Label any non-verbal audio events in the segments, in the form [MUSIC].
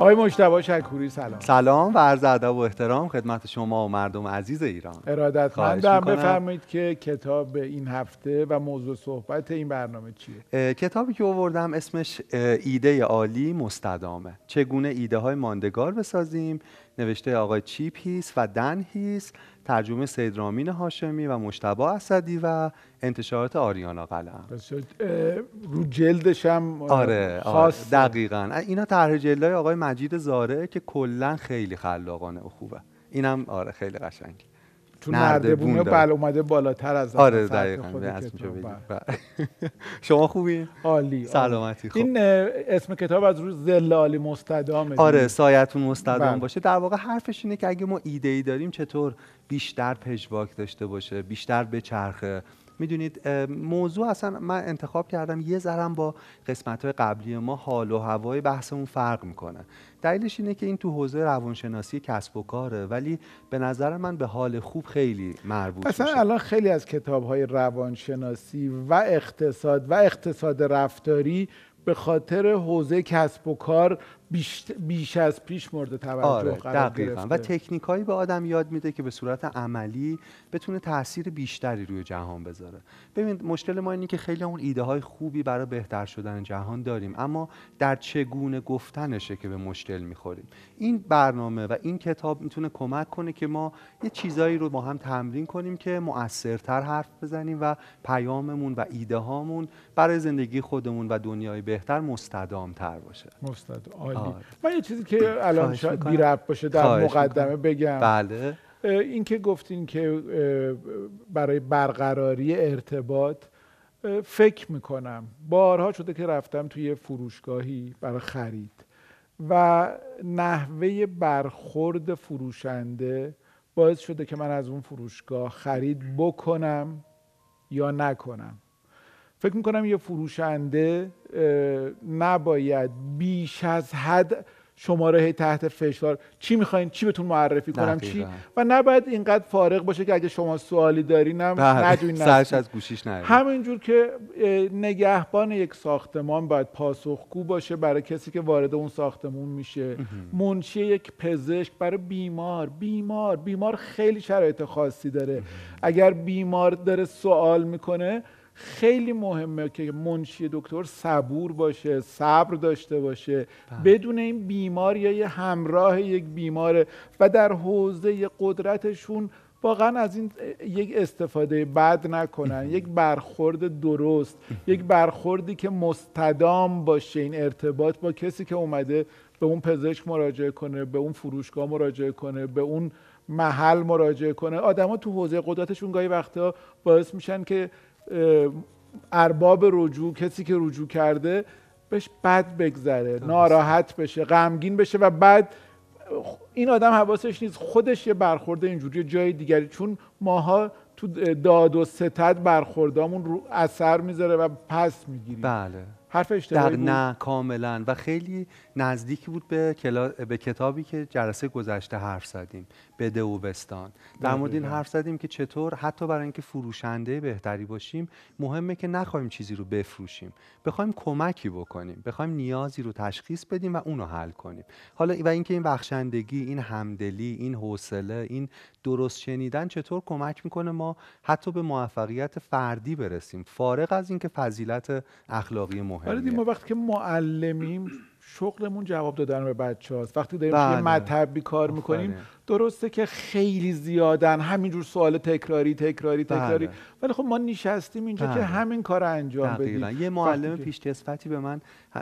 آقای مجتبی شکوری سلام. سلام و عرض ادب و احترام خدمت شما و مردم عزیز ایران. ارادتمندم بفرمایید که کتاب این هفته و موضوع صحبت این برنامه چیه؟ کتابی که آوردم اسمش ایده عالی مستدامه. چگونه ایده های ماندگار بسازیم؟ نوشته آقای چیپ هیس و دن هیس. ترجمه سید رامین هاشمی و مشتبا اسدی و انتشارات آریانا قلم. رو جلدش هم آره, آره دقیقا. اینا طرح جلدهای آقای مجید زاره که کلا خیلی خلاقانه و خوبه. اینم آره خیلی قشنگ چون نردبونه بله اومده بالاتر از آره دقیقا بله. [LAUGHS] شما خوبی؟ عالی سلامتی خوب این اسم کتاب از روز زل عالی مستدامه آره سایتون مستدام بله. باشه. در واقع حرفش اینه که اگه ما ایده ای داریم چطور بیشتر پژواک داشته باشه بیشتر به چرخه. می‌دونید موضوع اصلا من انتخاب کردم یه ذرم با قسمت های قبلی ما حال و هوای بحثمون فرق می‌کنه. دلیلش اینه که این تو حوزه روانشناسی کسب و کاره ولی به نظر من به حال خوب خیلی مربوط مثلا الان خیلی از کتاب های روانشناسی و اقتصاد و اقتصاد رفتاری به خاطر حوزه کسب و کار بیش, بیش از پیش مورد توجه آره، قرار دقیقا. و تکنیکایی به آدم یاد میده که به صورت عملی بتونه تاثیر بیشتری روی جهان بذاره. ببینید مشکل ما اینه که خیلی اون ایده های خوبی برای بهتر شدن جهان داریم اما در چگونه گفتنشه که به مشکل می‌خوریم. این برنامه و این کتاب می‌تونه کمک کنه که ما یه چیزایی رو با هم تمرین کنیم که مؤثرتر حرف بزنیم و پیاممون و ایده هامون برای زندگی خودمون و دنیای بهتر مستدام تر باشه مستدام آره. من یه چیزی که الان شاید بی باشه در مقدمه بگم. بله. این که گفتین که برای برقراری ارتباط فکر می‌کنم. بارها شده که رفتم توی فروشگاهی برای خرید و نحوه برخورد فروشنده باعث شده که من از اون فروشگاه خرید بکنم یا نکنم. فکر می‌کنم یه فروشنده نباید بیش از حد شماره تحت فشار. چی می‌خواین؟ چی بهتون معرفی کنم؟ چی؟ و نباید اینقدر فارغ باشه که اگه شما سوالی دارین هم بله. ندونین سرش از گوشیش همینجور که نگهبان یک ساختمان باید پاسخگو باشه برای کسی که وارد اون ساختمون میشه. منشی یک پزشک برای بیمار بیمار بیمار خیلی شرایط خاصی داره. اگر بیمار داره سوال می‌کنه خیلی مهمه که منشی دکتر صبور باشه صبر داشته باشه. بله. بدون این بیمار یا یه همراه یک بیماره و در حوزه قدرتشون واقعا از این یک استفاده بد نکنن. یک برخورد درست یک برخوردی که مستدام باشه. این ارتباط با کسی که اومده به اون پزشک مراجعه کنه به اون فروشگاه مراجعه کنه به اون محل مراجعه کنه. آدما تو حوزه قدرتشون گاهی وقتا باعث میشن که ارباب رجوع کسی که رجوع کرده بهش بد بگذره ناراحت بشه غمگین بشه و بعد این آدم حواسش نیست خودش یه برخورده اینجوری جای دیگری چون ماها تو داد و ستد برخوردامون رو اثر می‌ذاره و پس می‌گیریم. بله. حرف اشتباهی بود. نه کاملا و خیلی نزدیکی بود به, کلا... به کتابی که جلسه گذشته حرف زدیم بده و بستان در مورد این حرف زدیم که چطور حتی برای اینکه فروشنده بهتری باشیم مهمه که نخواهیم چیزی رو بفروشیم. بخوایم کمکی بکنیم. بخوایم نیازی رو تشخیص بدیم و اونو حل کنیم. حالا و اینکه این بخشندگی این همدلی این حوصله این درست شنیدن چطور کمک می‌کنه ما حتی به موفقیت فردی برسیم. فارغ از اینکه فضیلت اخلاقی مهمه ما وقتی که معلمیم شغلمون جواب دادن به بچه هاست وقتی داریم بله. مطبی کار می‌کنیم درسته که خیلی زیادن. همینجور سوال تکراری تکراری تکراری. بله. ولی خب ما نشستیم اینجا بله. که همین کار انجام بدیم. یه معلم پیشکسوتی به من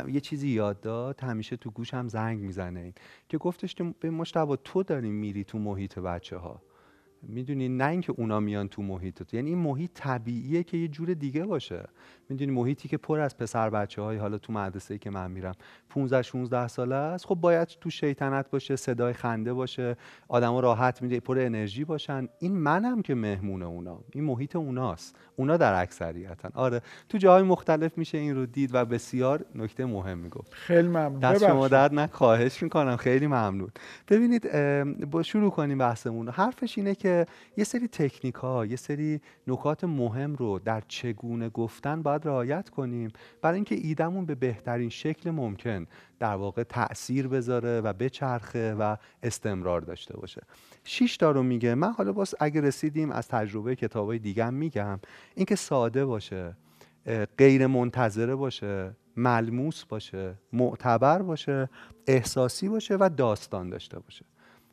یه چیزی یاد داد. همیشه تو گوشم زنگ می‌زنه. این که گفتش به مشتبه تو داریم میری تو محیط بچه ها می‌دونی؟ نه اینکه اونا میان تو محیط یعنی این محیط طبیعیه که یه جور دیگه باشه. می‌دونی محیطی که پر از پسر بچه های حالا تو مدرسه ای که من میرم 15 16 ساله است. خب باید تو شیطنت باشه صدای خنده باشه آدما راحت میده پر انرژی باشن. این منم که مهمون اونا. این محیط اوناست. اونا در اکثریتن. آره تو جاهای مختلف میشه این رو دید و بسیار نکته مهم می‌گفت. خیلی ممنون. دست شما درد نه خواهش می‌کنم. خیلی ممنون. ببینید با شروع کنیم بحثمون حرفش اینه که یه سری تکنیک ها یه سری نکات مهم رو در چگونه گفتن باید باید رعایت کنیم. برای اینکه ایدمون به بهترین شکل ممکن در واقع تاثیر بذاره و بچرخه و استمرار داشته باشه. شیش تا رو میگه من حالا باز اگه رسیدیم از تجربه کتابای دیگه میگم اینکه ساده باشه غیر منتظره باشه ملموس باشه معتبر باشه احساسی باشه و داستان داشته باشه.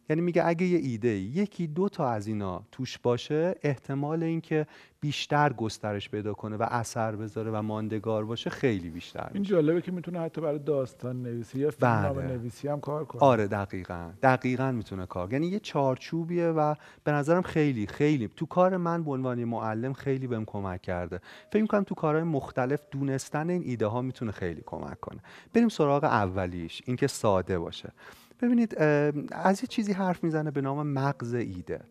یعنی میگه اگه یه ایده یکی دو تا از اینا توش باشه احتمال اینکه بیشتر گسترش پیدا کنه و اثر بذاره و ماندگار باشه خیلی بیشتر این جالبه که می‌تونه حتی برای داستان نویسی یا فیلمنامه بله. نویسی هم کار کنه. آره دقیقا. دقیقا می‌تونه کار. یعنی یه چارچوبیه و به نظرم خیلی خیلی. تو کار من به عنوان معلم خیلی بهم کمک کرده. فکر می‌کنم تو کارهای مختلف دونستن این ایده ها می‌تونه خیلی کمک کنه. بریم سراغ اولیش اینکه ساده باشه. ببینید از یه چیزی حرف می‌زنه به نام مغز ایده.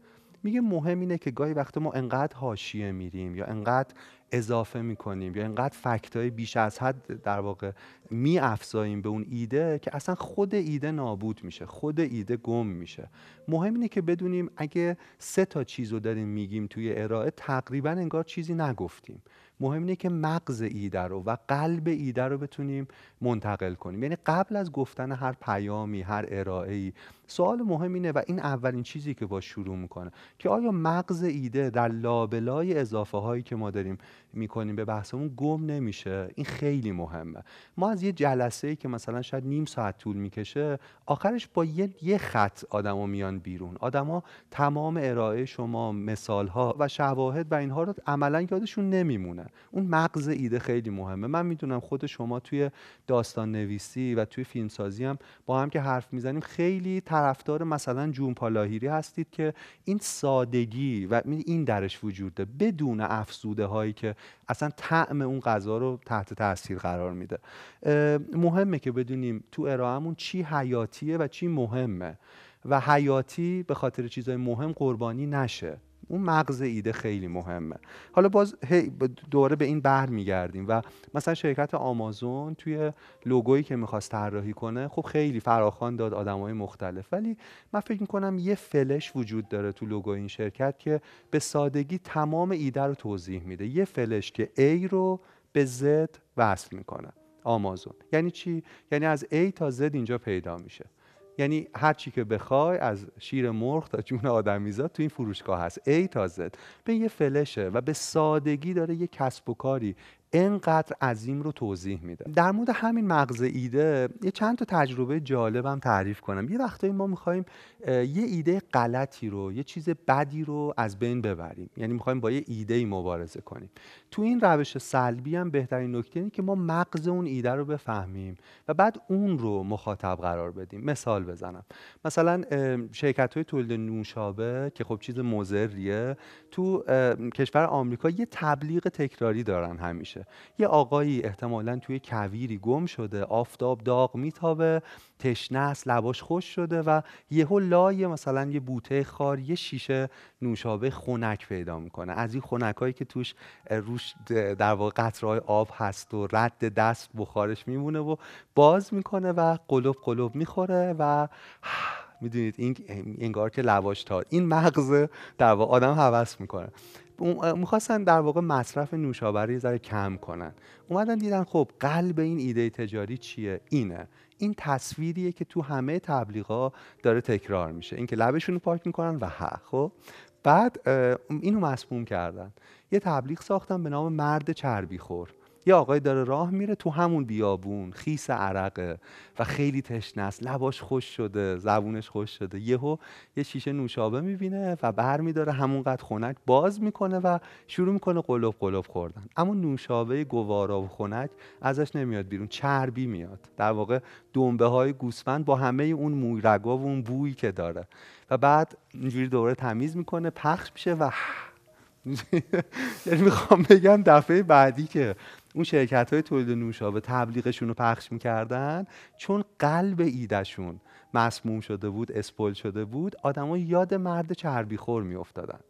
میگه مهم اینه که گاهی وقت ما انقدر حاشیه میریم یا انقدر اضافه می‌کنیم یا انقدر فکتای بیش از حد در واقع می افزاییم به اون ایده که اصلا خود ایده نابود میشه خود ایده گم میشه. مهم اینه که بدونیم اگه سه تا چیز رو داریم میگیم توی ارائه تقریبا انگار چیزی نگفتیم. مهم اینه که مغز ایده رو و قلب ایده رو بتونیم منتقل کنیم. یعنی قبل از گفتن هر پیامی هر ارائه‌ای سوال مهم اینه و این اولین چیزی که با شروع می‌کنه که آیا مغز ایده در لابلای اضافه هایی که ما داریم می‌کنیم به بحثمون گم نمیشه؟ این خیلی مهمه. ما از یه جلسه ای که مثلا شاید نیم ساعت طول می‌کشه آخرش با یه, یه خط آدما میان بیرون. آدما تمام ارائه شما مثال ها و شواهد و اینها رو عملا یادشون نمیمونه. اون مغز ایده خیلی مهمه. من می‌دونم خود شما توی داستان نویسی و توی فیلمسازی هم با هم که حرف می‌زنیم خیلی طرفدار مثلا جون پالاهیری هستید که این سادگی و این درش وجود داره بدون افسوده هایی که اصلا طعم اون غذا رو تحت تاثیر قرار میده. مهمه که بدونیم تو ارائهمون چی حیاتیه و چی مهمه. و حیاتی به خاطر چیزهای مهم قربانی نشه. اون مغز ایده خیلی مهمه. حالا باز دوره به این بر میگردیم و مثلا شرکت آمازون توی لوگویی که می‌خواست طراحی کنه خب خیلی فراخوان داد آدمای مختلف. ولی من فکر می‌کنم یه فلش وجود داره تو لوگو این شرکت که به سادگی تمام ایده رو توضیح میده. یه فلش که A رو به Z وصل می‌کنه. آمازون. یعنی چی؟ یعنی از A تا Z اینجا پیدا میشه. یعنی هر چی که بخوای از شیر مرغ تا جون آدمیزاد تو این فروشگاه هست. ای تا زد به یه فلشه و به سادگی داره یه کسب و کاری انقدر عظیم رو توضیح میده. در مورد همین مغز ایده یه چند تا تجربه جالبم تعریف کنم. یه وقتایی ما می‌خوایم یه ایده غلطی رو یه چیز بدی رو از بین ببریم. یعنی می‌خوایم با یه ایده ای مبارزه کنیم. تو این روش سلبی هم بهترین نکته اینه که ما مغز اون ایده رو بفهمیم و بعد اون رو مخاطب قرار بدیم. مثال بزنم. مثلا شرکت های تولید نوشابه که خب چیز مزریه تو کشور آمریکا یه تبلیغ تکراری دارن همیشه. یه آقایی احتمالا توی کویری گم شده آفتاب داغ میتابه تشنه است لباش خوش شده و یهو لای مثلا یه بوته خار یه شیشه نوشابه خنک پیدا می‌کنه. از این خنک که توش روش در واقع قطرهای آب هست و رد دست بخارش میمونه و باز می‌کنه و قلوب قلوب می‌خوره و می‌دونید این انگار که لواش تا این مغز در واقع آدم هوس می‌کنه. می‌خواستن در واقع مصرف نوشابه ذره کم کنن. اومدن دیدن خب قلب این ایده تجاری چیه؟ اینه. این تصویریه که تو همه تبلیغا داره تکرار میشه. اینکه لبشون رو پاک می‌کنن و ها خب؟ بعد اینو مسموم کردن. یه تبلیغ ساختن به نام مرد چربی خور یه آقای داره راه میره تو همون بیابون خیس عرقه و خیلی تشنه است. لباش خوش شده زبونش خوش شده. یهو یه شیشه نوشابه می‌بینه و بر میداره همونقدر خنک باز می‌کنه و شروع می‌کنه قلوب قلوب خوردن. اما نوشابه گوارا و خنک ازش نمیاد بیرون چربی میاد. در واقع دنبه های گوسفند با همه اون مویرگا و اون بویی که داره. و بعد اینجوری دوره تمیز می‌کنه پخش میشه و [LAUGHS] یعنی می‌خوام بگم دفعه بعدی که اون شرکت های تولید نوشابه تبلیغشون رو پخش می‌کردن چون قلب ایدهشون مسموم شده بود اسپول شده بود آدما یاد مرد چربی خور میافتادن.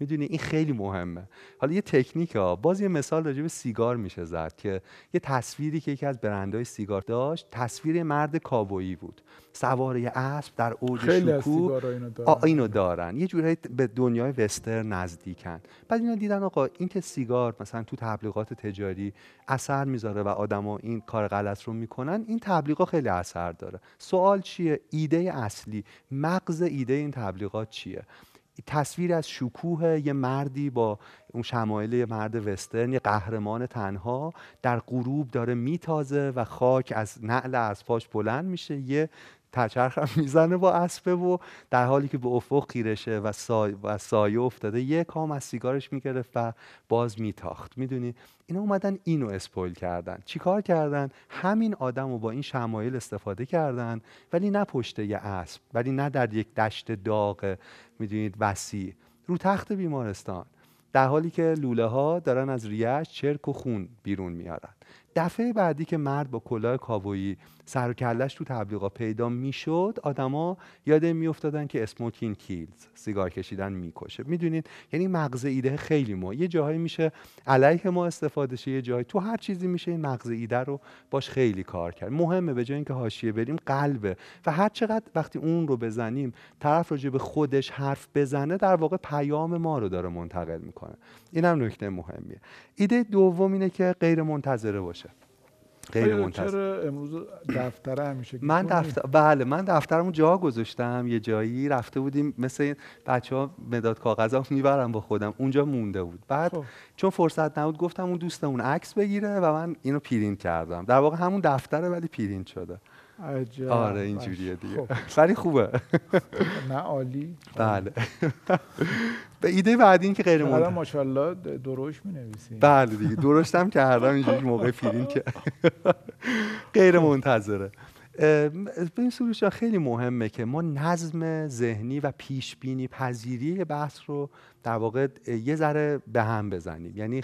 می‌دونی این خیلی مهمه. حالا یه تکنیک ها باز یه مثال راجع به سیگار میشه زد که یه تصویری که یکی از برندهای سیگار داشت تصویر مرد کابویی بود. سوار یه اسب در اوج شکوه. اینو دارن. یه جورایی به دنیای وستر نزدیکن. بعد اینا دیدن آقا این که سیگار مثلا تو تبلیغات تجاری اثر می‌ذاره و آدما این کار غلط رو می‌کنن این تبلیغات خیلی اثر داره. سوال چیه؟ ایده اصلی. مغز ایده این تبلیغات چیه؟ تصویر از شکوه یه مردی با اون شمایل یه مرد وسترن یه قهرمان تنها در غروب داره میتازه و خاک از نعل از پاش بلند میشه. یه تچرخ هم می‌زنه با اسبه و در حالی که به افق خیرشه و, سای و سایه افتاده یه کام از سیگارش می‌گرفت و باز میتاخت. می‌دونی؟ اینا اومدن اینو اسپویل کردن. چیکار کردن؟ همین آدم رو با این شمایل استفاده کردن ولی نه پشت یه اسب ولی نه در یک دشت داغ می‌دونید وسیع. رو تخت بیمارستان. در حالی که لوله ها دارن از ریش چرک و خون بیرون میارن. دفعه بعدی که مرد با کلاه کاوایی سر و تو تبلیغا پیدا می‌شد آدما یاد میافتادن که اسموکین کیلز سیگار کشیدن می‌کشه. می‌دونید؟ یعنی مغز ایده خیلی ما. یه جاهایی میشه علیه ما استفاده شه یه جایی تو هر چیزی میشه این مغز ایده رو باش خیلی کار کرد. مهمه به جای اینکه حاشیه بریم قلبه. و هر چقدر وقتی اون رو بزنیم طرف راجع به خودش حرف بزنه در واقع پیام ما رو داره منتقل می‌کنه. اینم نکته مهمیه. ایده دوم اینه که غیر منتظره باشه. غیر منتظر. چرا امروز دفتر همیشه من دفتر بله من دفترمو جا گذاشتم یه جایی رفته بودیم مثل بچه ها مداد کاغذا می‌برم با خودم اونجا مونده بود. بعد خب. چون فرصت نبود گفتم اون دوستمون عکس بگیره و من اینو پرینت کردم. در واقع همون دفتره ولی پرینت شده. عجب. آره اینجوریه دیگه. خب. ولی خوبه. نه عالی. بله. به ایده بعدی این که غیر منتظره ماشاءالله درشت می نویسید بله دیگه درشتم کردم اینجوری موقع فیلم که. غیر منتظره. به این سروش خیلی مهمه که ما نظم ذهنی و پیش بینی پذیری بحث رو در واقع یه ذره به هم بزنیم. یعنی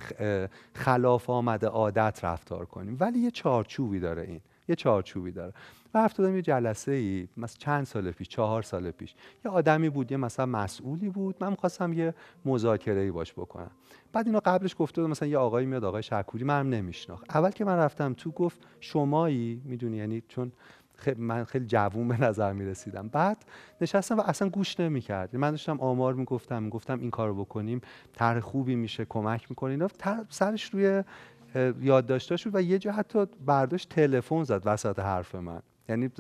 خلاف آمده عادت رفتار کنیم. ولی یه چارچوبی داره این. یه چارچوبی داره. من رفتم یه جلسه ای مثلا چند سال پیش چهار سال پیش. یه آدمی بود یه مثلا مسئولی بود. من می‌خواستم یه مذاکره ای باش بکنم. بعد اینو قبلش گفته مثلا یه آقایی میاد آقای شکوری من نمیشناخت. اول که من رفتم تو گفت شمایی؟ می‌دونی؟ یعنی چون من خیلی جوون به نظر می رسیدم بعد نشستم و اصلا گوش نمی کرد من داشتم آمار می گفتم گفتم این کارو بکنیم طرح خوبی میشه کمک می‌کنه سرش روی یادداشتاش بود و یه جا حتی برداشت تلفن زد وسط حرف من. یعنی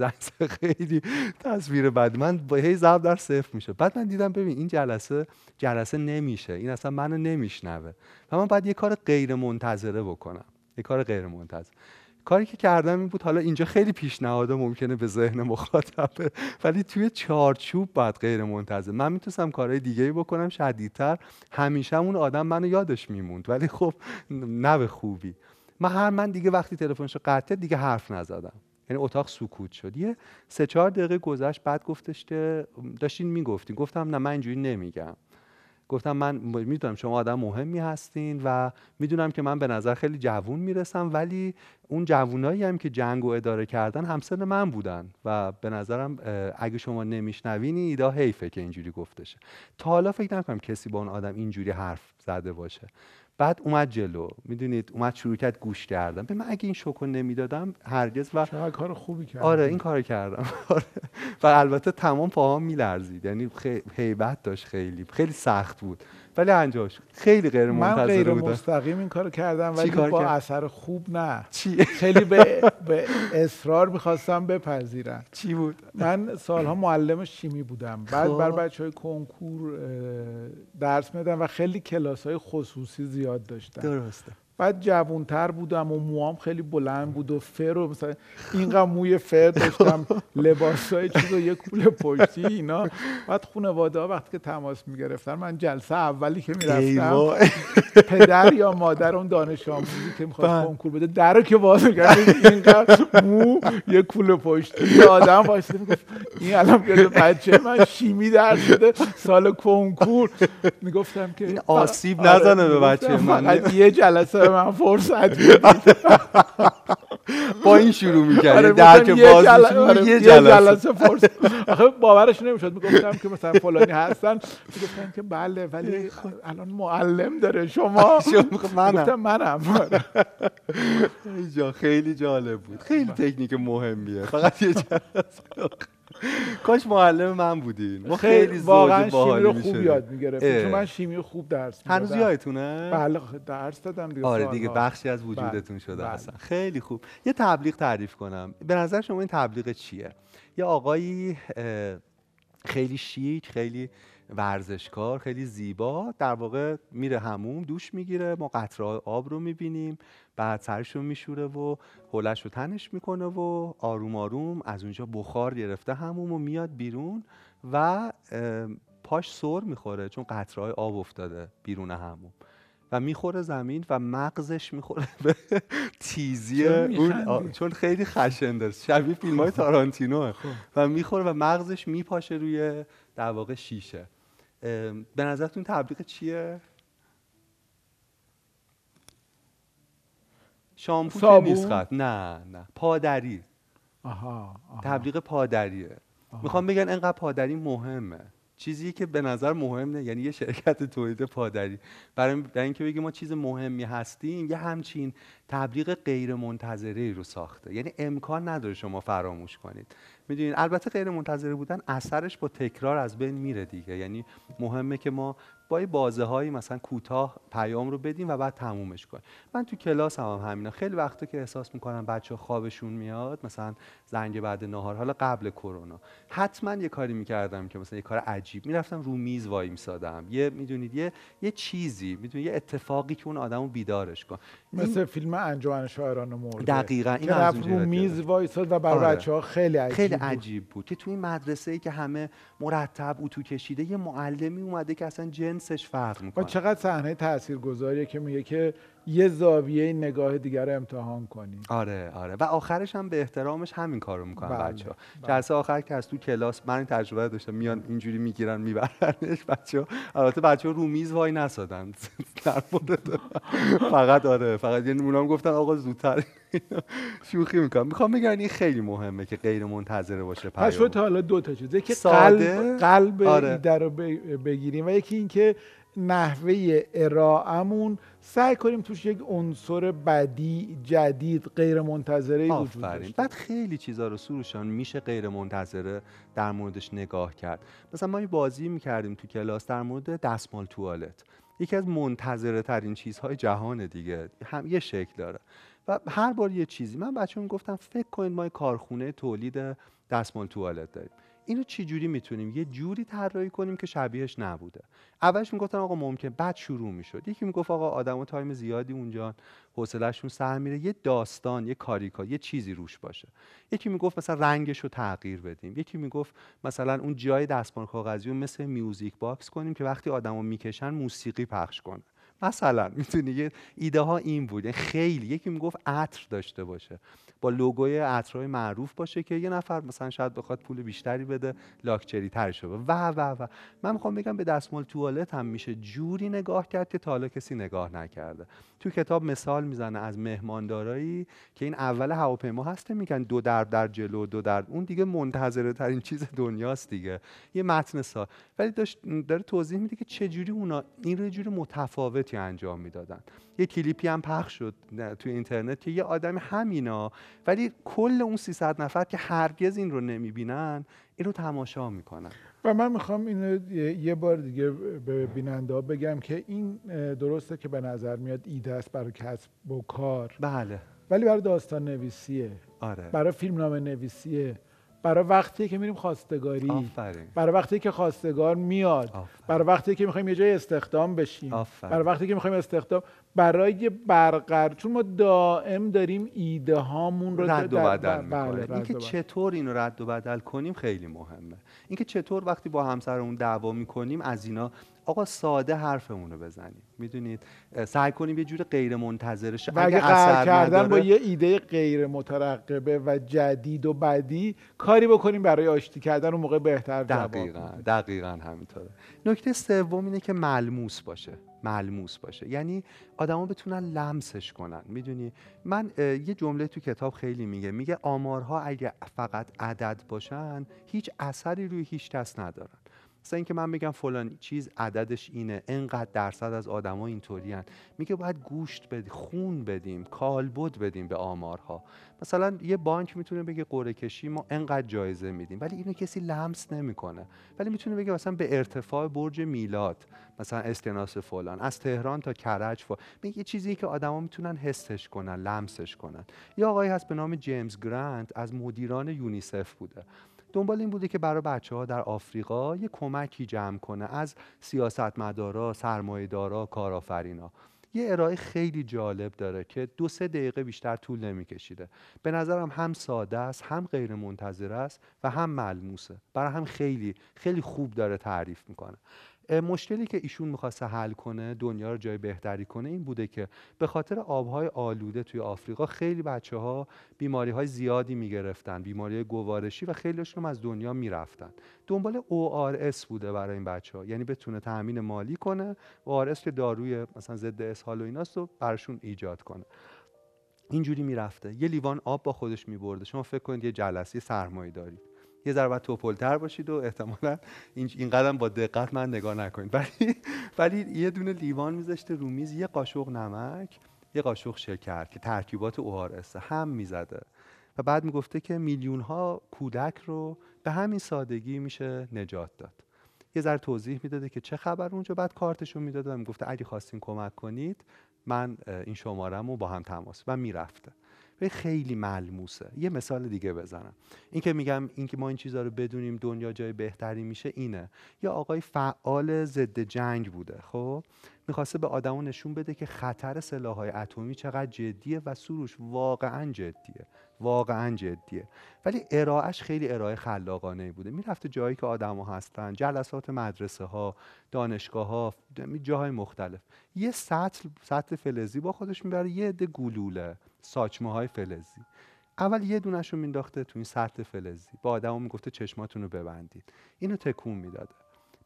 خیلی تصویر بعد. من با هی ضرب در صفر میشه بعد من دیدم ببین این جلسه جلسه نمیشه. این اصلا منو نمیشنوه. و من باید یه کار غیر منتظره بکنم. یه کار غیر منتظره کاری که کردم این بود حالا اینجا خیلی پیشنهادا ممکنه به ذهن مخاطبه ولی توی چارچوب باید غیر منتظر من می‌تونستم کارهای دیگه بکنم شدیدتر. همیشه اون آدم منو یادش میموند. ولی خب نه به خوبی. من هر من دیگه وقتی تلفنشو قطع دیگه حرف نزدم. یعنی اتاق سکوت شد. یه سه چهار دقیقه گذشت بعد گفتش که داشتین می‌گفتین. گفتم نه من اینجوری نمیگم. گفتم من می‌دونم شما آدم مهمی هستین و می‌دونم که من به نظر خیلی جوون می‌رسم ولی اون جوونایی هم که جنگ و اداره کردن همسن من بودن و به نظرم اگه شما نمیشنوین ایدا حیفه که اینجوری گفتشه. تا حالا فکر نکنم کسی با اون آدم اینجوری حرف زده باشه. بعد اومد جلو. می‌دونید اومد شروع کرد گوش کردم به من اگه این شوکو نمی‌دادم هرگز و کار خوبی کردم آره این کار کردم. [LAUGHS] آره. و البته تمام پاهام میلرزید. یعنی هیبت داشت خیلی. خیلی سخت بود. ولی انجامش خیلی غیر منتظره من غیر مستقیم این کارو کردم ولی با اثر خوب نه. چی؟ خیلی به, [LAUGHS] به اصرار می‌خواستم بپذیرم چی بود؟ من سالها معلم شیمی بودم. بعد خب. بر بچه های کنکور درس میدم و خیلی کلاس های خصوصی زیاد داشتم درسته. بعد جوونتر بودم و موام خیلی بلند بود و فر و مثلا اینقدر موی فر داشتم لباس های چیز و یه کوله پشتی اینا. بعد خانواده ها وقتی که تماس می‌گرفتن من جلسه اولی که می‌رفتم پدر یا مادر اون دانش آموزی که می‌خواست بله. کنکور بده در که باز کرد اینقدر مو یه کوله پشتی یه آدم واسه می‌گفت این الان بیاد بچه من شیمی در شده سال کنکور. می‌گفتم که این آسیب نزنه به بچه من. یه جلسه به من فرصت [LAUGHS] با این شروع می‌کرد آره در که باز آره، یه جلسه. فرصت. [LAUGHS] آخه باورش نمی‌شد. می‌گفتم که مثلا فلانی هستن. می‌گفتن که بله ولی الان معلم داره. شما؟ [LAUGHS] شما- منم. منم. آره. خیلی جا خیلی جالب بود. خیلی تکنیک مهمیه. فقط یه جلسه. کاش معلم من بودین ما خیلی واقعا شیمی رو خوب. یاد می‌گرفتیم. چون من شیمی رو خوب درس هنوز می‌دادم یادتونه بله درس دادم دیگه آره. دیگه بخشی از وجودتون بله، شده بله. اصلا خیلی خوب یه تبلیغ تعریف کنم به نظر شما این تبلیغ چیه یه آقایی خیلی شیک خیلی ورزشکار خیلی زیبا. در واقع میره هموم دوش می‌گیره ما قطره آب رو می‌بینیم. بعد سرش رو میشوره و حولش رو تنش می‌کنه و آروم آروم از اونجا بخار گرفته هموم و میاد بیرون و پاش سر می‌خوره چون قطره آب افتاده بیرون هموم. و می‌خوره زمین و مغزش می‌خوره به تیزی اون چون خیلی خشنده شبیه فیلم های تارانتینو خب. و می‌خوره و مغزش میپاشه روی در واقع شیشه. به نظرتون تبلیغ چیه؟ شامپو که؟ نیست خط نه نه. پادری. آها, آها. تبلیغ پادریه. می‌خوام بگن انقدر پادری مهمه. چیزی که به نظر مهمه یعنی یه شرکت تولید پادری. برای برای اینکه بگیم ما چیز مهمی هستیم یه همچین تبلیغ غیر منتظره رو ساخته. یعنی امکان نداره شما فراموش کنید. می‌دونید البته غیر منتظره بودن اثرش با تکرار از بین میره دیگه. یعنی مهمه که ما با یه بازه هایی مثلا کوتاه پیام رو بدیم و بعد تمومش کنیم. من تو کلاس هم, هم همینا. خیلی وقتا که احساس می‌کنم بچه خوابشون میاد مثلا زنگ بعد نهار حالا قبل کرونا. حتما یه کاری می‌کردم که مثلا یه کار عجیب. می‌رفتم رو میز وای میسادم. یه می‌دونید یه یه چیزی می‌دونید یه اتفاقی که اون آدمو بیدارش کن. این مثل فیلم انجمن شاعران مرده. دقیقاً، این از رو میز. وایساد و برای آره. بچه ها خیلی عجیب خیلی بود. عجیب بود. که تو این مدرسه ای که همه مرتب اتو کشیده یه معلمی اومده که اصلا جنسش فرق و می‌کنه. چقدر صحنه تاثیرگذاریه که میگه که یه زاویه نگاه دیگر رو امتحان کنی آره آره و آخرش هم به احترامش همین کارو می‌کنن بله، بچه ها بله. جلسه آخر که از تو کلاس من این تجربه رو داشتم میان اینجوری می‌گیرن میبرنش بچه ها البته بچه ها رو میز وای نسادن [LAUGHS] در مورد. فقط آره فقط یعنی اونام گفتن آقا زودتر [LAUGHS] شوخی می‌کنم می‌خوام بگم این خیلی مهمه که غیر منتظره باشه پس پیام تا حالا دو تا چیز یکی ساده. قلب قلب آره. رو بگیریم و یکی اینکه نحوه ارائهمون سعی کنیم توش یک عنصر بدی جدید غیر منتظره وجود داشته بعد خیلی چیزا رو سروشان میشه غیر منتظره در موردش نگاه کرد. مثلا ما یه بازی می‌کردیم تو کلاس در مورد دستمال توالت. یکی از منتظره ترین چیزهای جهان دیگه. هم یه شکل داره. و هر بار یه چیزی. من بچه گفتم فکر کنید ما یه کارخونه تولید دستمال توالت داریم. اینو چی جوری می‌تونیم؟ یه جوری طراحی کنیم که شبیهش نبوده. اولش می‌گفتن آقا ممکن. بعد شروع می‌شد. یکی می‌گفت آقا آدم time زیادی اونجا حوصلهشون سر میره. یه داستان یه کاریکا یه چیزی روش باشه. یکی می‌گفت مثلا رنگش رو تغییر بدیم. یکی می‌گفت مثلا اون جای دستمال کاغذی رو مثل music box کنیم که وقتی آدمو می‌کشن موسیقی پخش کنه. مثلا می‌تونی یه ایده ها این بود. یعنی خیلی. یکی می‌گفت عطر داشته باشه. با لوگوی عطرهای معروف باشه که یه نفر مثلا شاید بخواد پول بیشتری بده لاکچری ترش و و و و. من می‌خوام بگم به دستمال توالت هم میشه جوری نگاه کرد که تا حالا کسی نگاه نکرده. تو کتاب مثال می‌زنه از مهماندارایی که این اول هواپیما هسته میگن دو در در جلو دو در اون. دیگه منتظره ترین چیز دنیاست دیگه. یه متن سال ولی داشت داره توضیح میده که چه جوری اونا این رو جوری متفاوتی انجام می‌دادن. یه کلیپی هم پخش شد توی اینترنت که یه آدم همینا ولی کل اون 300 نفر که هرگز این رو نمی‌بینن این رو تماشا می‌کنن. و من می‌خوام اینو یه- بار دیگه به بیننده ها بگم که این درسته که به نظر میاد ایده است برای کسب و کار. بله. ولی برای داستان نویسیه آره. برای فیلمنامه نویسیه برای وقتی که میریم خواستگاری آفرین برای وقتی که خواستگار میاد آفرین. برای وقتی که می‌خوایم یه جای استخدام بشیم آفرین. برای وقتی که می‌خوایم استخدام برای برقرار چون ما دائم داریم ایده هامون رو رد و بدل بله، و اینکه. چطور اینو رد و بدل کنیم خیلی مهمه اینکه چطور وقتی با همسرمون دعوا می‌کنیم از اینا آقا ساده حرفمون رو بزنیم. می‌دونید؟ سعی کنیم یه جور غیر منتظرش و اگه قرار کردن با یه ایده غیر مترقبه و جدید و بدی کاری بکنیم برای آشتی کردن اون موقع بهتر دقیقا دقیقا همینطوره. نکته سوم اینه که ملموس باشه. ملموس باشه. یعنی آدما بتونن لمسش کنن. می‌دونی؟ من یه جمله تو کتاب خیلی میگه. میگه آمارها اگه فقط عدد باشن هیچ اثری روی هیچ کس ندارن. مثلا اینکه من بگم فلان چیز عددش اینه انقدر درصد از آدما اینطوری میگه باید گوشت بدیم خون بدیم کالبد بدیم به آمارها. مثلا یه بانک می‌تونه بگه قرعه کشی ما انقدر جایزه میدیم ولی اینو کسی لمس نمی‌کنه. ولی می‌تونه بگه مثلا به ارتفاع برج میلاد مثلا استناس فلان از تهران تا کرج فلان یه چیزی که آدما می‌تونن حسش کنن لمسش کنن. یا آقایی هست به نام جیمز گرانت از مدیران یونیسف بوده. دنبال این بوده که برای بچه ها در آفریقا یه کمکی جمع کنه از سیاستمدارا، سرمایه‌دارا، کارآفرینا. یه ارائه خیلی جالب داره که دو سه دقیقه بیشتر طول نمیکشیده. به نظرم هم ساده است هم غیر منتظر است و هم ملموسه. برای هم خیلی خیلی خوب داره تعریف می‌کنه. مشکلی که ایشون می‌خواسته حل کنه دنیا رو جای بهتری کنه این بوده که به خاطر آبهای آلوده توی آفریقا خیلی بچه ها بیماری های زیادی می‌گرفتن بیماری گوارشی و خیلیشون از دنیا می‌رفتن. دنبال ORS بوده برای این بچه ها یعنی بتونه تامین مالی کنه ORS که داروی مثلا ضد اسهال و ایناست رو براشون ایجاد کنه. اینجوری می‌رفته. یه لیوان آب با خودش میبرده. شما فکر کنید یه جلسه سرمایه دارید یه ذره باید توپلتر باشید و احتمالا این اینقدر با دقت من نگاه نکنید. [LAUGHS] ولی ولی یه دونه لیوان میذاشته رو میز یه قاشق نمک یه قاشق شکر که ترکیبات اوهارسه هم می‌زده. و بعد می‌گفته که میلیون ها کودک رو به همین سادگی میشه نجات داد. یه ذره توضیح می‌داده که چه خبر اونجا. بعد کارتشو می‌داده و می‌گفته اگه خواستین کمک کنید من این شمارم رو با هم تماس و می‌رفته. خیلی ملموسه. یه مثال دیگه بزنم. این که میگم اینکه ما این چیزها رو بدونیم دنیا جای بهتری میشه اینه. یا آقای فعال ضد جنگ بوده خب؟ می‌خواسته به آدمو نشون بده که خطر سلاحهای اتمی چقدر جدیه و سروش واقعا جدیه. واقعا جدیه. ولی ارائهش خیلی ارائه خلاقانه بوده. می‌رفته جایی که آدما هستن جلسات مدرسه ها دانشگاه ها جاهای مختلف. یه سطل سطل فلزی با خودش می‌بره یه عده گلوله. ساچمه های فلزی. اول یه دونش رو مینداخته تو این سطل فلزی. با آدمو می‌گفته چشماتون رو ببندید. اینو تکون می‌داده.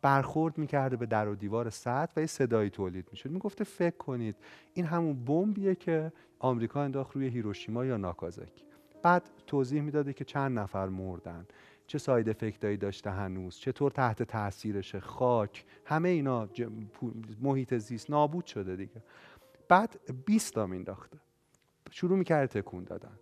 برخورد می‌کرده به در و دیوار سطح و یه صدایی تولید می‌شد. می‌گفته فکر کنید این همون بمبیه که آمریکا انداخت روی هیروشیما یا ناکازاکی. بعد توضیح می‌داده که چند نفر مردن. چه ساید افکتایی داشته هنوز چطور تحت تاثیرشه خاک همه اینا محیط زیست نابود شده دیگه. بعد 20 تا مینداخته. شروع می‌کرده تکون دادن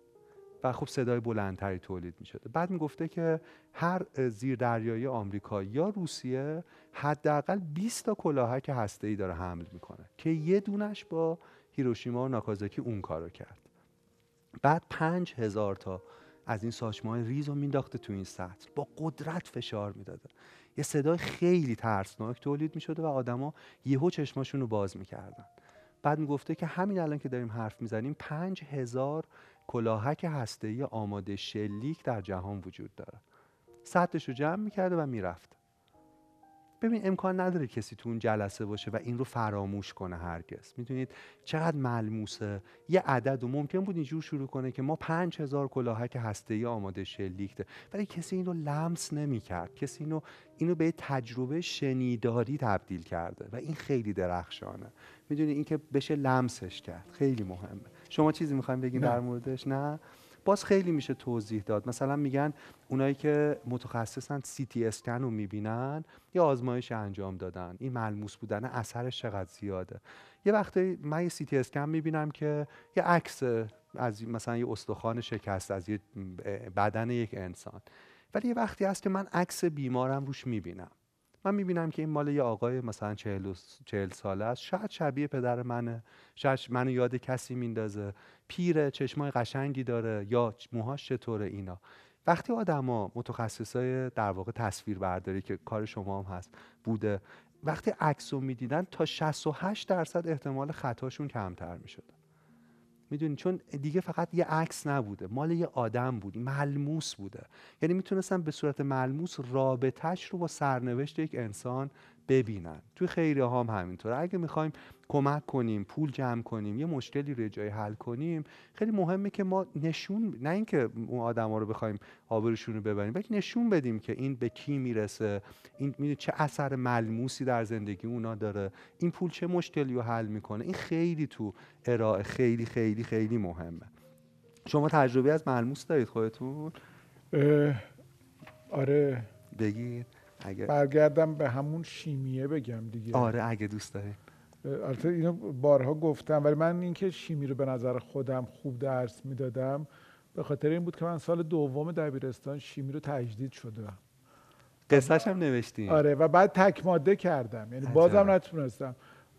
و خب صدای بلندتری تولید می‌شده بعد می‌گفته که هر زیر دریایی آمریکا یا روسیه حداقل 20 تا کلاهک هسته ای داره حمل می‌کنه که یه دونش با هیروشیما و ناکازاکی اون کارو کرد. بعد پنج هزار تا از این ساچمه ریز رو مینداخته تو این سطح. با قدرت فشار می‌داده. یه صدای خیلی ترسناک تولید می‌شده و آدما یهو چشماشون رو باز می‌کردن. بعد می‌گفته که همین الان که داریم حرف می‌زنیم پنج هزار کلاهک هسته‌ای آماده شلیک در جهان وجود داره. سطحش رو جمع می‌کرده و می‌رفت. ببین امکان نداره کسی تو اون جلسه باشه و این رو فراموش کنه هرگز. می‌دونید چقدر ملموسه. یه عدد و ممکن بود اینجور شروع کنه که ما پنج هزار کلاهک هسته‌ای آماده شلیک ولی کسی این رو لمس نمی‌کرد. کسی اینو اینو به تجربه شنیداری تبدیل کرده و این خیلی درخشانه. می‌دونی اینکه بشه لمسش کرد. خیلی مهمه. شما چیزی می‌خوایم بگین در موردش؟ نه. باز خیلی میشه توضیح داد. مثلا میگن اونایی که متخصصن سی تی اسکن رو می‌بینن یه آزمایش انجام دادن. این ملموس بودن اثرش چقدر زیاده. یه وقتی من یه سی تی اسکن می‌بینم که یه عکس از مثلا یه استخوان شکست از یه بدن یک انسان. ولی یه وقتی هست که من عکس بیمارم روش می‌بینم. من می‌بینم که این مال یه آقای مثلا چهل, چهل ساله است. شاید شبیه پدر منه. شاید منو یاد کسی میندازه. پیره چشمای قشنگی داره. یا موهاش چطوره اینا. وقتی آدما متخصصای در واقع تصویر برداری که کار شما هم هست بوده وقتی عکس رو می‌دیدن تا 68 درصد احتمال خطاشون کمتر می‌شد. می‌دونی؟ چون دیگه فقط یه عکس نبوده. مال یه آدم بود ملموس بوده. یعنی می‌تونستن به صورت ملموس رابطهش رو با سرنوشت یک انسان ببینن. توی خیریه هم همینطوره. اگه می‌خوایم کمک کنیم پول جمع کنیم یه مشکلی رو جای حل کنیم خیلی مهمه که ما نشون نه اینکه اون آدما رو بخوایم آبروشون رو ببریم بلکه نشون بدیم که این به کی می‌رسه این چه اثر ملموسی در زندگی اونا داره این پول چه مشکلی رو حل می‌کنه. این خیلی تو ارائه خیلی خیلی خیلی مهمه. شما تجربه از ملموس دارید خودتون؟ آره. بگید. اگه برگردم به همون شیمیه بگم دیگه. آره اگه دوست دارید البته اینو بارها گفتم ولی من اینکه شیمی رو به نظر خودم خوب درس می‌دادم به خاطر این بود که من سال دوم دبیرستان شیمی رو تجدید شدم. قصهش هم نوشتیم آره و بعد تک ماده کردم یعنی بازم نتونستم.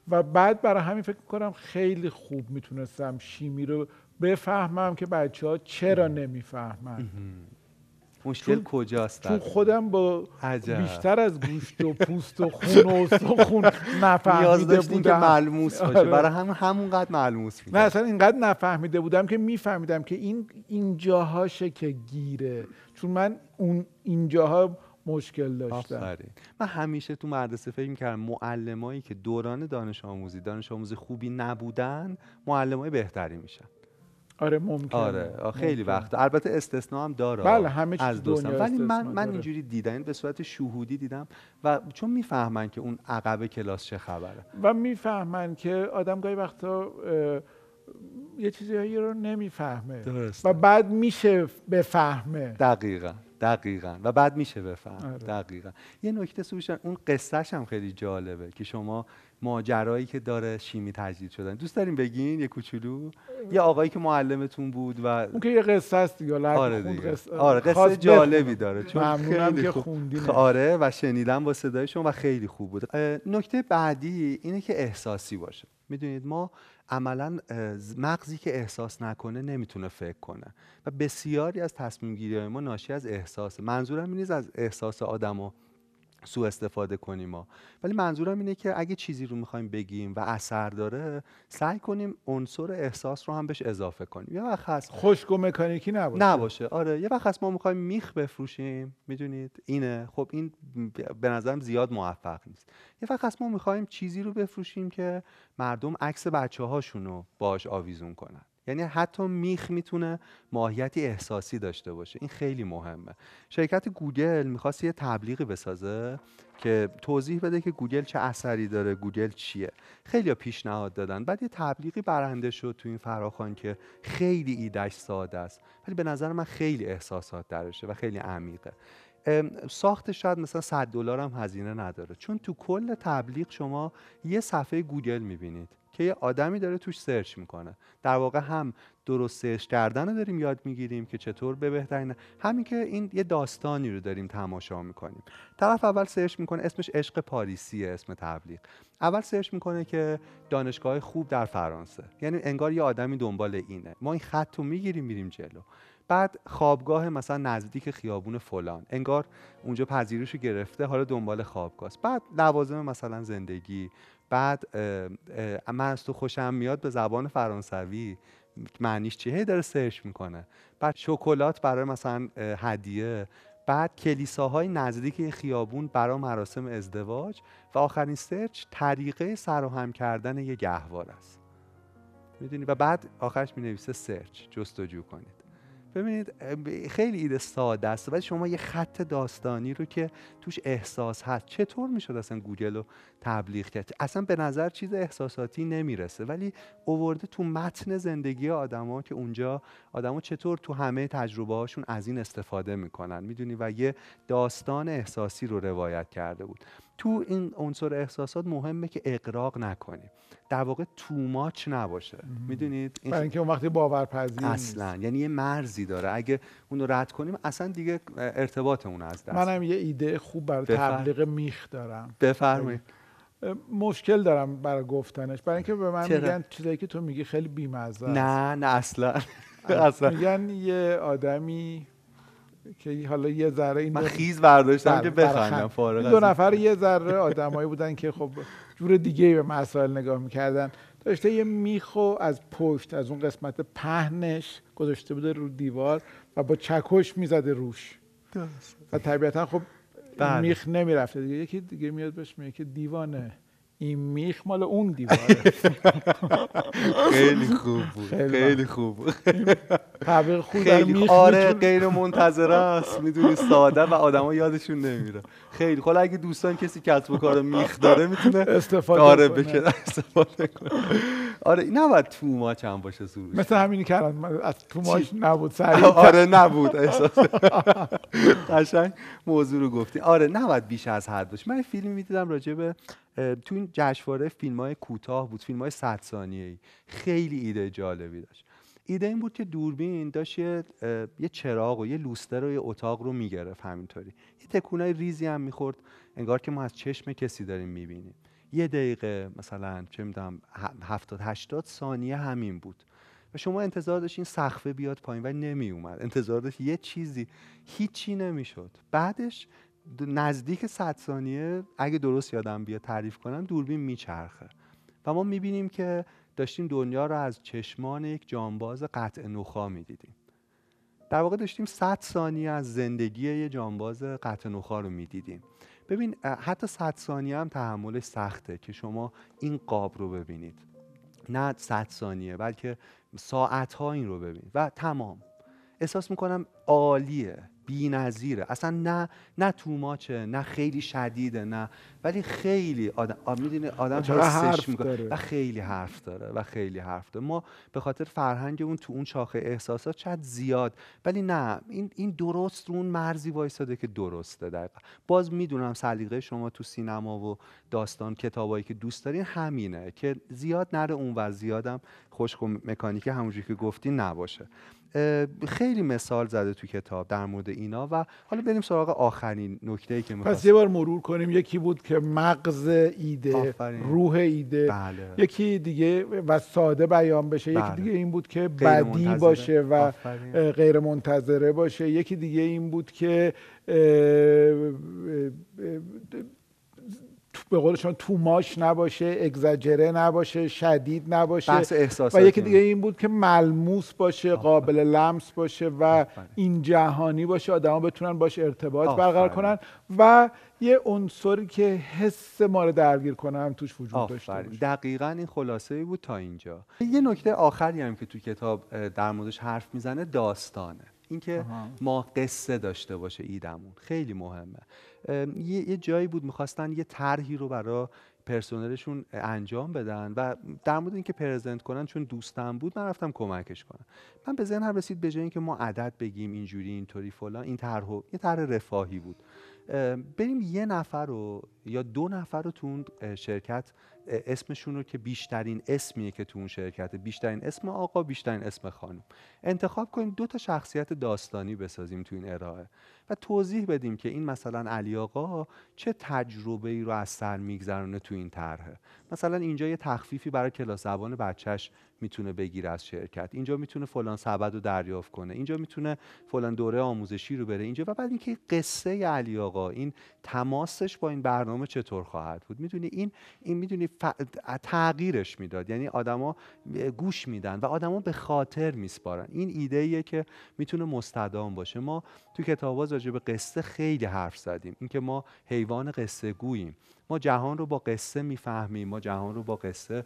و بعد برای همین فکر کنم خیلی خوب می‌تونستم شیمی رو بفهمم که بچه ها چرا نمی‌فهمن. مشکل کجاست چون خودم با بیشتر از گوشت و پوست و خون و [LAUGHS] استخون نفهمیده بودم. که ملموس باشه آره. برای همون همونقدر ملموس نه اصلا اینقدر نفهمیده بودم که میفهمیدم که این اینجاهاشه که گیره. چون من اون اینجاها مشکل داشتم. من همیشه تو مدرسه فکر می‌کردم معلمایی که دوران دانش آموزی دانش آموزی خوبی نبودن معلمای بهتری میشن. آره ممکن آره. خیلی وقت. البته استثنا هم داره. بله همه از دوستان ولی من من اینجوری دیدم به صورت شهودی دیدم و چون می‌فهمن که اون عقب کلاس چه خبره. و می‌فهمن که آدم گاهی وقتا یه چیزی رو نمی‌فهمه. درست. و بعد میشه بفهمه. دقیقا. دقیقا. و بعد میشه بفهم. آره. دقیقا. یه نکته سوشن اون قصهش هم خیلی جالبه که شما ماجرایی که داره شیمی تجدید شدن. دوست داریم بگین؟ یه کوچولو؟ یه آقایی که معلمتون بود و اون که یه قصه است دیگه آره دیگه. قصه, آره قصه جالبی داره. چون خیلی که خوندین. آره و شنیدم با صدای شما و خیلی خوب بود. نکته بعدی اینه که احساسی باشه. می‌دونید ما عملا مغزی که احساس نکنه نمی‌تونه فکر کنه و بسیاری از تصمیم گیری ما ناشی از احساس منظورم این از احساس آدمو سوء استفاده کنیم ما. ولی منظورم اینه که اگه چیزی رو می‌خوایم بگیم و اثر داره سعی کنیم عنصر احساس رو هم بهش اضافه کنیم. یه وقت هست خشک و مکانیکی نباشه. نباشه. آره یه وقت هست ما می‌خوایم میخ بفروشیم می‌دونید؟ اینه. خب این به نظرم زیاد موفق نیست. یه وقت هست ما می‌خوایم چیزی رو بفروشیم که مردم عکس بچه هاشون رو باش آویزون کنن. یعنی حتی میخ می‌تونه ماهیتی احساسی داشته باشه. این خیلی مهمه. شرکت گوگل می‌خواست یه تبلیغی بسازه که توضیح بده که گوگل چه اثری داره گوگل چیه. خیلی پیشنهاد دادن. بعد یه تبلیغی برنده شد تو این فراخوان که خیلی ایدش ساده است. ولی به نظر من خیلی احساسات درشه و خیلی عمیقه. ساخت شاید مثلا 100 دلار هم هزینه نداره. چون تو کل تبلیغ شما یه صفحه گوگل می‌بینید که یه آدمی داره توش search می‌کنه. در واقع هم درست search کردن رو داریم یاد می‌گیریم که چطور به بهترین همین که این یه داستانی رو داریم تماشا می‌کنیم. طرف اول search می‌کنه اسمش عشق پاریسیه اسم تبلیغ. اول search می‌کنه که دانشگاه خوب در فرانسه. یعنی انگار یه آدمی دنبال اینه. ما این خط رو می‌گیریم میریم جلو. بعد خوابگاه مثلا نزدیک خیابون فلان انگار اونجا پذیرش گرفته حالا دنبال خوابگاه بعد لوازم مثلا زندگی بعد من از تو خوشم میاد به زبان فرانسوی معنیش چیه؟ داره سرچ می‌کنه. بعد شکلات برای مثلا هدیه. بعد کلیساهای نزدیک خیابون برای مراسم ازدواج. و آخرین سرچ طریقه سراهم کردن یه گهوار است. می‌دونی؟ و بعد آخرش می نویسه search جستجو کنید ببینید خیلی ایده ساده است ولی شما یه خط داستانی رو که توش احساس هست چطور می‌شد اصلا گوگل رو تبلیغ کرد؟ اصلا به نظر چیز احساساتی نمی‌رسه ولی آورده تو متن زندگی آدما که اونجا آدما چطور تو همه تجربه هاشون از این استفاده می‌کنن می‌دونی؟ و یه داستان احساسی رو روایت کرده بود. تو این عنصر احساسات مهمه که اغراق نکنیم. در واقع تو ماچ نباشه. می‌دونید؟ برای اینکه اون وقتی باورپذیر اصلا. یعنی یه مرزی داره. اگه اون رو رد کنیم اصلا دیگه ارتباطمون از دست منم یه ایده خوب برای تبلیغ میخ دارم. بفرمایید. مشکل دارم برای گفتنش. برای اینکه به من میگن چیزایی که تو میگی خیلی بیمزه نه نه اصلا. [LAUGHS] اصلا. میگن یه آدمی که حالا یه ذره این من خیز برداشتم که بله، بخندم فارغ دو نفر یه ذره آدمایی بودن که خب جور دیگه به مسائل نگاه می‌کردن. داشته یه میخو از پشت از اون قسمت پهنش گذاشته بوده رو دیوار و با چکش می‌زده روش. و طبیعتا خب بله. میخ نمی‌رفته دیگه. یکی دیگه میاد بهش میگه که دیوانه. این میخ مال اون دیواره خیلی خوب بود خیلی خوب تبلیغ خوب خیلی آره غیر منتظره است می‌دونی ساده و آدما یادشون نمیره خیلی خب اگه دوستان کسی کسب و کار میخ داره می‌تونه استفاده آره بکنه استفاده کنه آره نباید تو ماچ هم باشه سروش مثل همینی که از تو ماچ نبود سریع آره نبود احساس قشنگ موضوع رو گفتی آره نباید بیش از حد باشه من فیلمی می‌دیدم راجع به تو این جشنواره فیلم های کوتاه بود فیلم های 100 ثانیه‌ای. خیلی ایده جالبی داشت. ایده این بود که دوربین داشت یه, یه چراغ و یه لوستر و یه اتاق رو می‌گرفت همینطوری. یه تکونای ریزی هم می‌خورد. انگار که ما از چشم کسی داریم می‌بینیم. یه دقیقه مثلا چه می‌دونم 70 80 ثانیه همین بود. و شما انتظار داشتین سقفه بیاد پایین و نمی اومد انتظار داشت یه چیزی. هیچی نمی‌شد. بعدش نزدیک 100 ثانیه اگه درست یادم بیاد تعریف کنم دوربین میچرخه. و ما می‌بینیم که داشتیم دنیا رو از چشمان یک جانباز قطع نخا می‌دیدیم. در واقع داشتیم 100 ثانیه از زندگی یه جانباز قطع نخا رو می‌دیدیم. ببین حتی 100 ثانیه هم تحملش سخته که شما این قاب رو ببینید. نه 100 ثانیه بلکه ساعت ها این رو ببینید. و تمام. احساس می‌کنم عالیه. بی‌نظیره. اصلا نه نه توماچه نه خیلی شدیده نه. ولی خیلی آدم می‌دونی آدم حسش می‌کنه. و خیلی حرف داره و خیلی حرف داره. ما به خاطر فرهنگمون تو اون شاخه احساسات چقدر زیاد. ولی نه این این درست رو اون مرزی وایساده که درسته دقیقا. باز می‌دونم سلیقه شما تو سینما و داستان کتابایی که دوست دارین همینه که زیاد نره اون و زیادم خشک و مکانیک همونجوری که گفتی نباشه. خیلی مثال زده تو کتاب در مورد اینا و حالا بریم سراغ آخرین نکته ای که پس یه بار مرور کنیم. یکی بود که مغز ایده روح ایده. بله. یکی دیگه و ساده بیان بشه. بله. یکی دیگه این بود که بدی باشه و غیر منتظره باشه. یکی دیگه این بود که به قول شما توماش نباشه اگزاجره نباشه شدید نباشه. و یکی دیگه این بود که ملموس باشه قابل لمس باشه و این جهانی باشه آدما بتونن باش ارتباط برقرار کنن و یه عنصری که حس ما رو درگیر کنه هم توش وجود داشته باشه. دقیقا این خلاصه ای بود تا اینجا. یه نکته آخری هم که تو کتاب در موردش حرف می‌زنه داستانه. اینکه ما قصه داشته باشه ایدمون. خیلی مهمه. یه جایی بود می‌خواستن یه طرحی رو برای پرسنلشون انجام بدن و در مورد اینکه پرزنت کنن چون دوستم بود من رفتم کمکش کنم. من به ذهنم رسید به جای اینکه ما عدد بگیم اینجوری اینطوری فلان این طرح یه طرح رفاهی بود. بریم یه نفر رو یا دو نفر رو تو شرکت اسمشون رو که بیشترین اسمیه که تو اون شرکت بیشترین اسم آقا بیشترین اسم خانم. انتخاب کنیم دو تا شخصیت داستانی بسازیم تو این ارائه و توضیح بدیم که این مثلا علی آقا چه تجربه ای رو از سر میگذرونه تو این طرحه. مثلا اینجا یه تخفیفی برای کلاس زبان بچهش می‌تونه بگیره از شرکت. اینجا می‌تونه فلان سبد رو دریافت کنه. اینجا می‌تونه فلان دوره آموزشی رو بره. اینجا و بعد اینکه قصه علی آقا این تماسش با این برنامه چطور خواهد بود؟ می‌دونی این این می‌دونی ف... تغییرش می‌داد. یعنی آدما گوش میدن و آدما به خاطر میسپارن. این ایده ایه که می‌تونه مستدام باشه. ما تو کتابا راجع به قصه خیلی حرف زدیم. اینکه ما حیوان قصه گوییم. ما جهان رو با قصه می‌فهمیم. ما جهان رو با قصه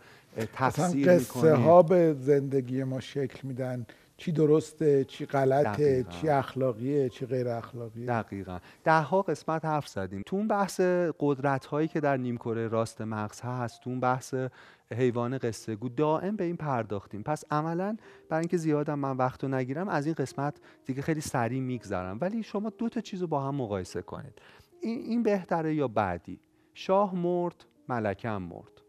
تفسیر قصه ها به زندگی ما شکل میدن. چی درسته چی غلطه چی اخلاقیه چی غیر اخلاقیه. دقیقا. ده ها قسمت حرف زدیم. تو اون بحث قدرت هایی که در نیمکره راست مغز هست تو اون بحث حیوان قصه گو دائم به این پرداختیم. پس عملا برای اینکه زیادم من وقت رو نگیرم از این قسمت دیگه خیلی سریع میگذرم. ولی شما دو تا چیز رو با هم مقایسه کنید. این, این بهتره یا بعدی؟ شاه مرد ملکه هم مرد.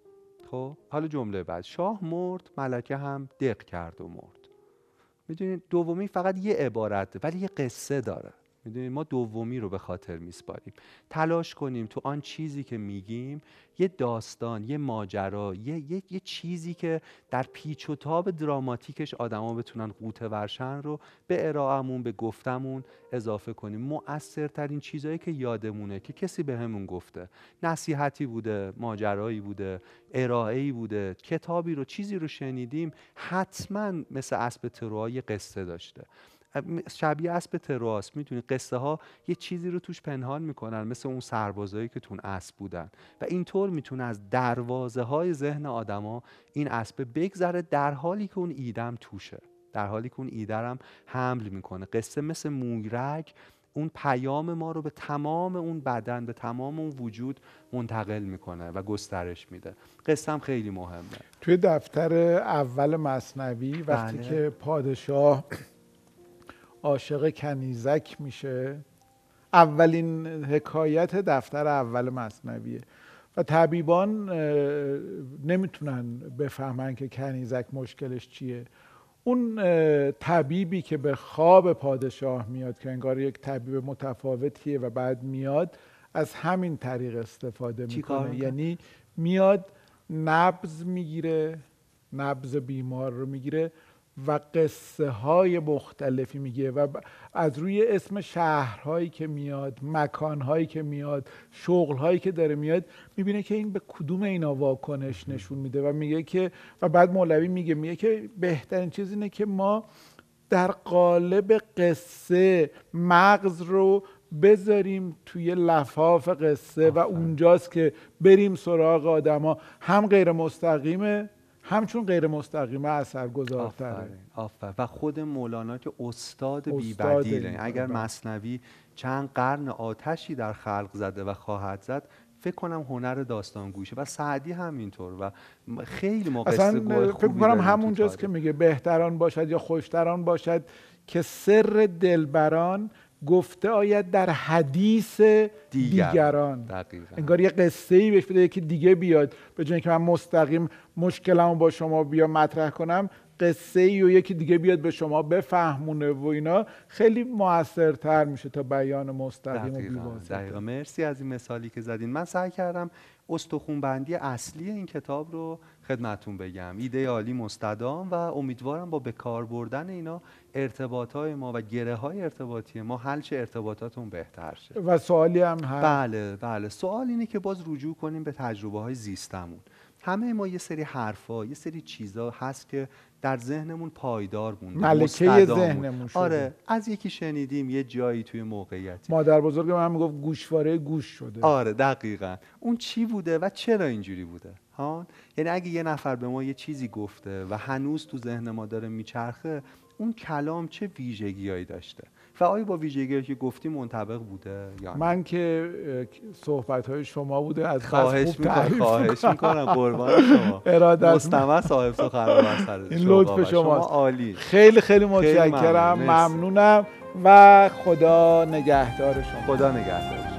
خب؟ حالا جمله بعد. شاه مرد ملکه هم دق کرد و مرد. می‌دونید دومی فقط یه عبارت ولی یه قصه داره. می‌دونید ما دومی رو به خاطر میسپاریم. تلاش کنیم تو آن چیزی که میگیم یه داستان یه ماجرا یه, یه،, یه چیزی که در پیچ و تاب دراماتیکش آدما بتونن قوطه ورشن رو به ارائهمون به گفتمون اضافه کنیم. مؤثرترین چیزهایی که یادمونه که کسی به همون گفته. نصیحتی بوده ماجرایی بوده ارائهی بوده کتابی رو چیزی رو شنیدیم حتما مثل اسب تروهای قصه داشته. شبیه اسب تراس. می‌دونی قصه ها یه چیزی رو توش پنهان می‌کنن مثل اون سربازایی که تون اسب بودن. و اینطور می‌تونه از دروازه های ذهن آدما این اسب بگذره در حالی که اون ایدم توشه. در حالی که اون ایدرم حمل می‌کنه. قصه مثل مویرگ اون پیام ما رو به تمام اون بدن به تمام اون وجود منتقل می‌کنه و گسترش میده. قصه هم خیلی مهمه. توی دفتر اول مصنوی وقتی بله. که پادشاه عاشق کنیزک میشه. اولین حکایت دفتر اول مصنویه. و طبیبان نمی‌تونن بفهمن که کنیزک مشکلش چیه. اون طبیبی که به خواب پادشاه میاد که انگار یک طبیب متفاوتیه و بعد میاد از همین طریق استفاده می‌کنه. یعنی میاد نبز می‌گیره نبز بیمار رو می‌گیره. و قصه های مختلفی میگه و از روی اسم شهرهایی که میاد مکانهایی که میاد شغلهایی که داره میاد می‌بینه که این به کدوم اینا واکنش نشون میده و میگه که و بعد مولوی میگه میگه که بهترین چیز اینه که ما در قالب قصه مغز رو بذاریم توی لفاف قصه و اونجاست که بریم سراغ آدما. هم غیر مستقیمه همچون غیر مستقیمه اثر گذارتره آفر و خود مولانا که استاد, استاد بیبدیله. اگر مصنوی چند قرن آتشی در خلق زده و خواهد زد فکر کنم هنر داستان گوشه و سعدی همینطور و خیلی ما اصلا فکر کنم همونجاست که میگه بهتران باشد یا خوشتران باشد که سر دلبران گفته آید در حدیث دیگران. انگار یه قصه ای بهش بده که دیگه بیاد. به جای که من مستقیم مشکلمو با شما بیا مطرح کنم قصه ای و یکی دیگه بیاد به شما بفهمونه و اینا خیلی موثرتر میشه تا بیان مستقیم دقیقا. و دقیقا. مرسی از این مثالی که زدین. من سعی کردم استخونبندی اصلی این کتاب رو خدمتون بگم. ایده عالی مستدام و امیدوارم با به کار بردن اینا ارتباط های ما و گره های ارتباطی ما حل چه ارتباطاتون بهتر شه. و سوالی هم هست. بله بله. سوال اینه که باز رجوع کنیم به تجربه های زیستمون. همه ما یه سری حرفا یه سری چیزا هست که در ذهنمون پایدار مونده ملکه ذهنمون شده. آره از یکی شنیدیم یه جایی توی موقعیتی. مادر بزرگ من می‌گفت گوشواره گوش شده. آره دقیقا. اون چی بوده و چرا اینجوری بوده؟ ها؟ یعنی اگه یه نفر به ما یه چیزی گفته و هنوز تو ذهن ما داره میچرخه اون کلام چه ویژگیهایی داشته؟ آیا با ویژگی که گفتی منطبق بوده یا من که صحبت های شما بوده از خواهش می‌کنم خواهش می‌کنم. قربان شما. ارادت مستمع صاحب سخنران این لطف شما عالی. خیلی خیلی متشکرم ممنونم و خدا نگهدار شما. خدا نگهدار.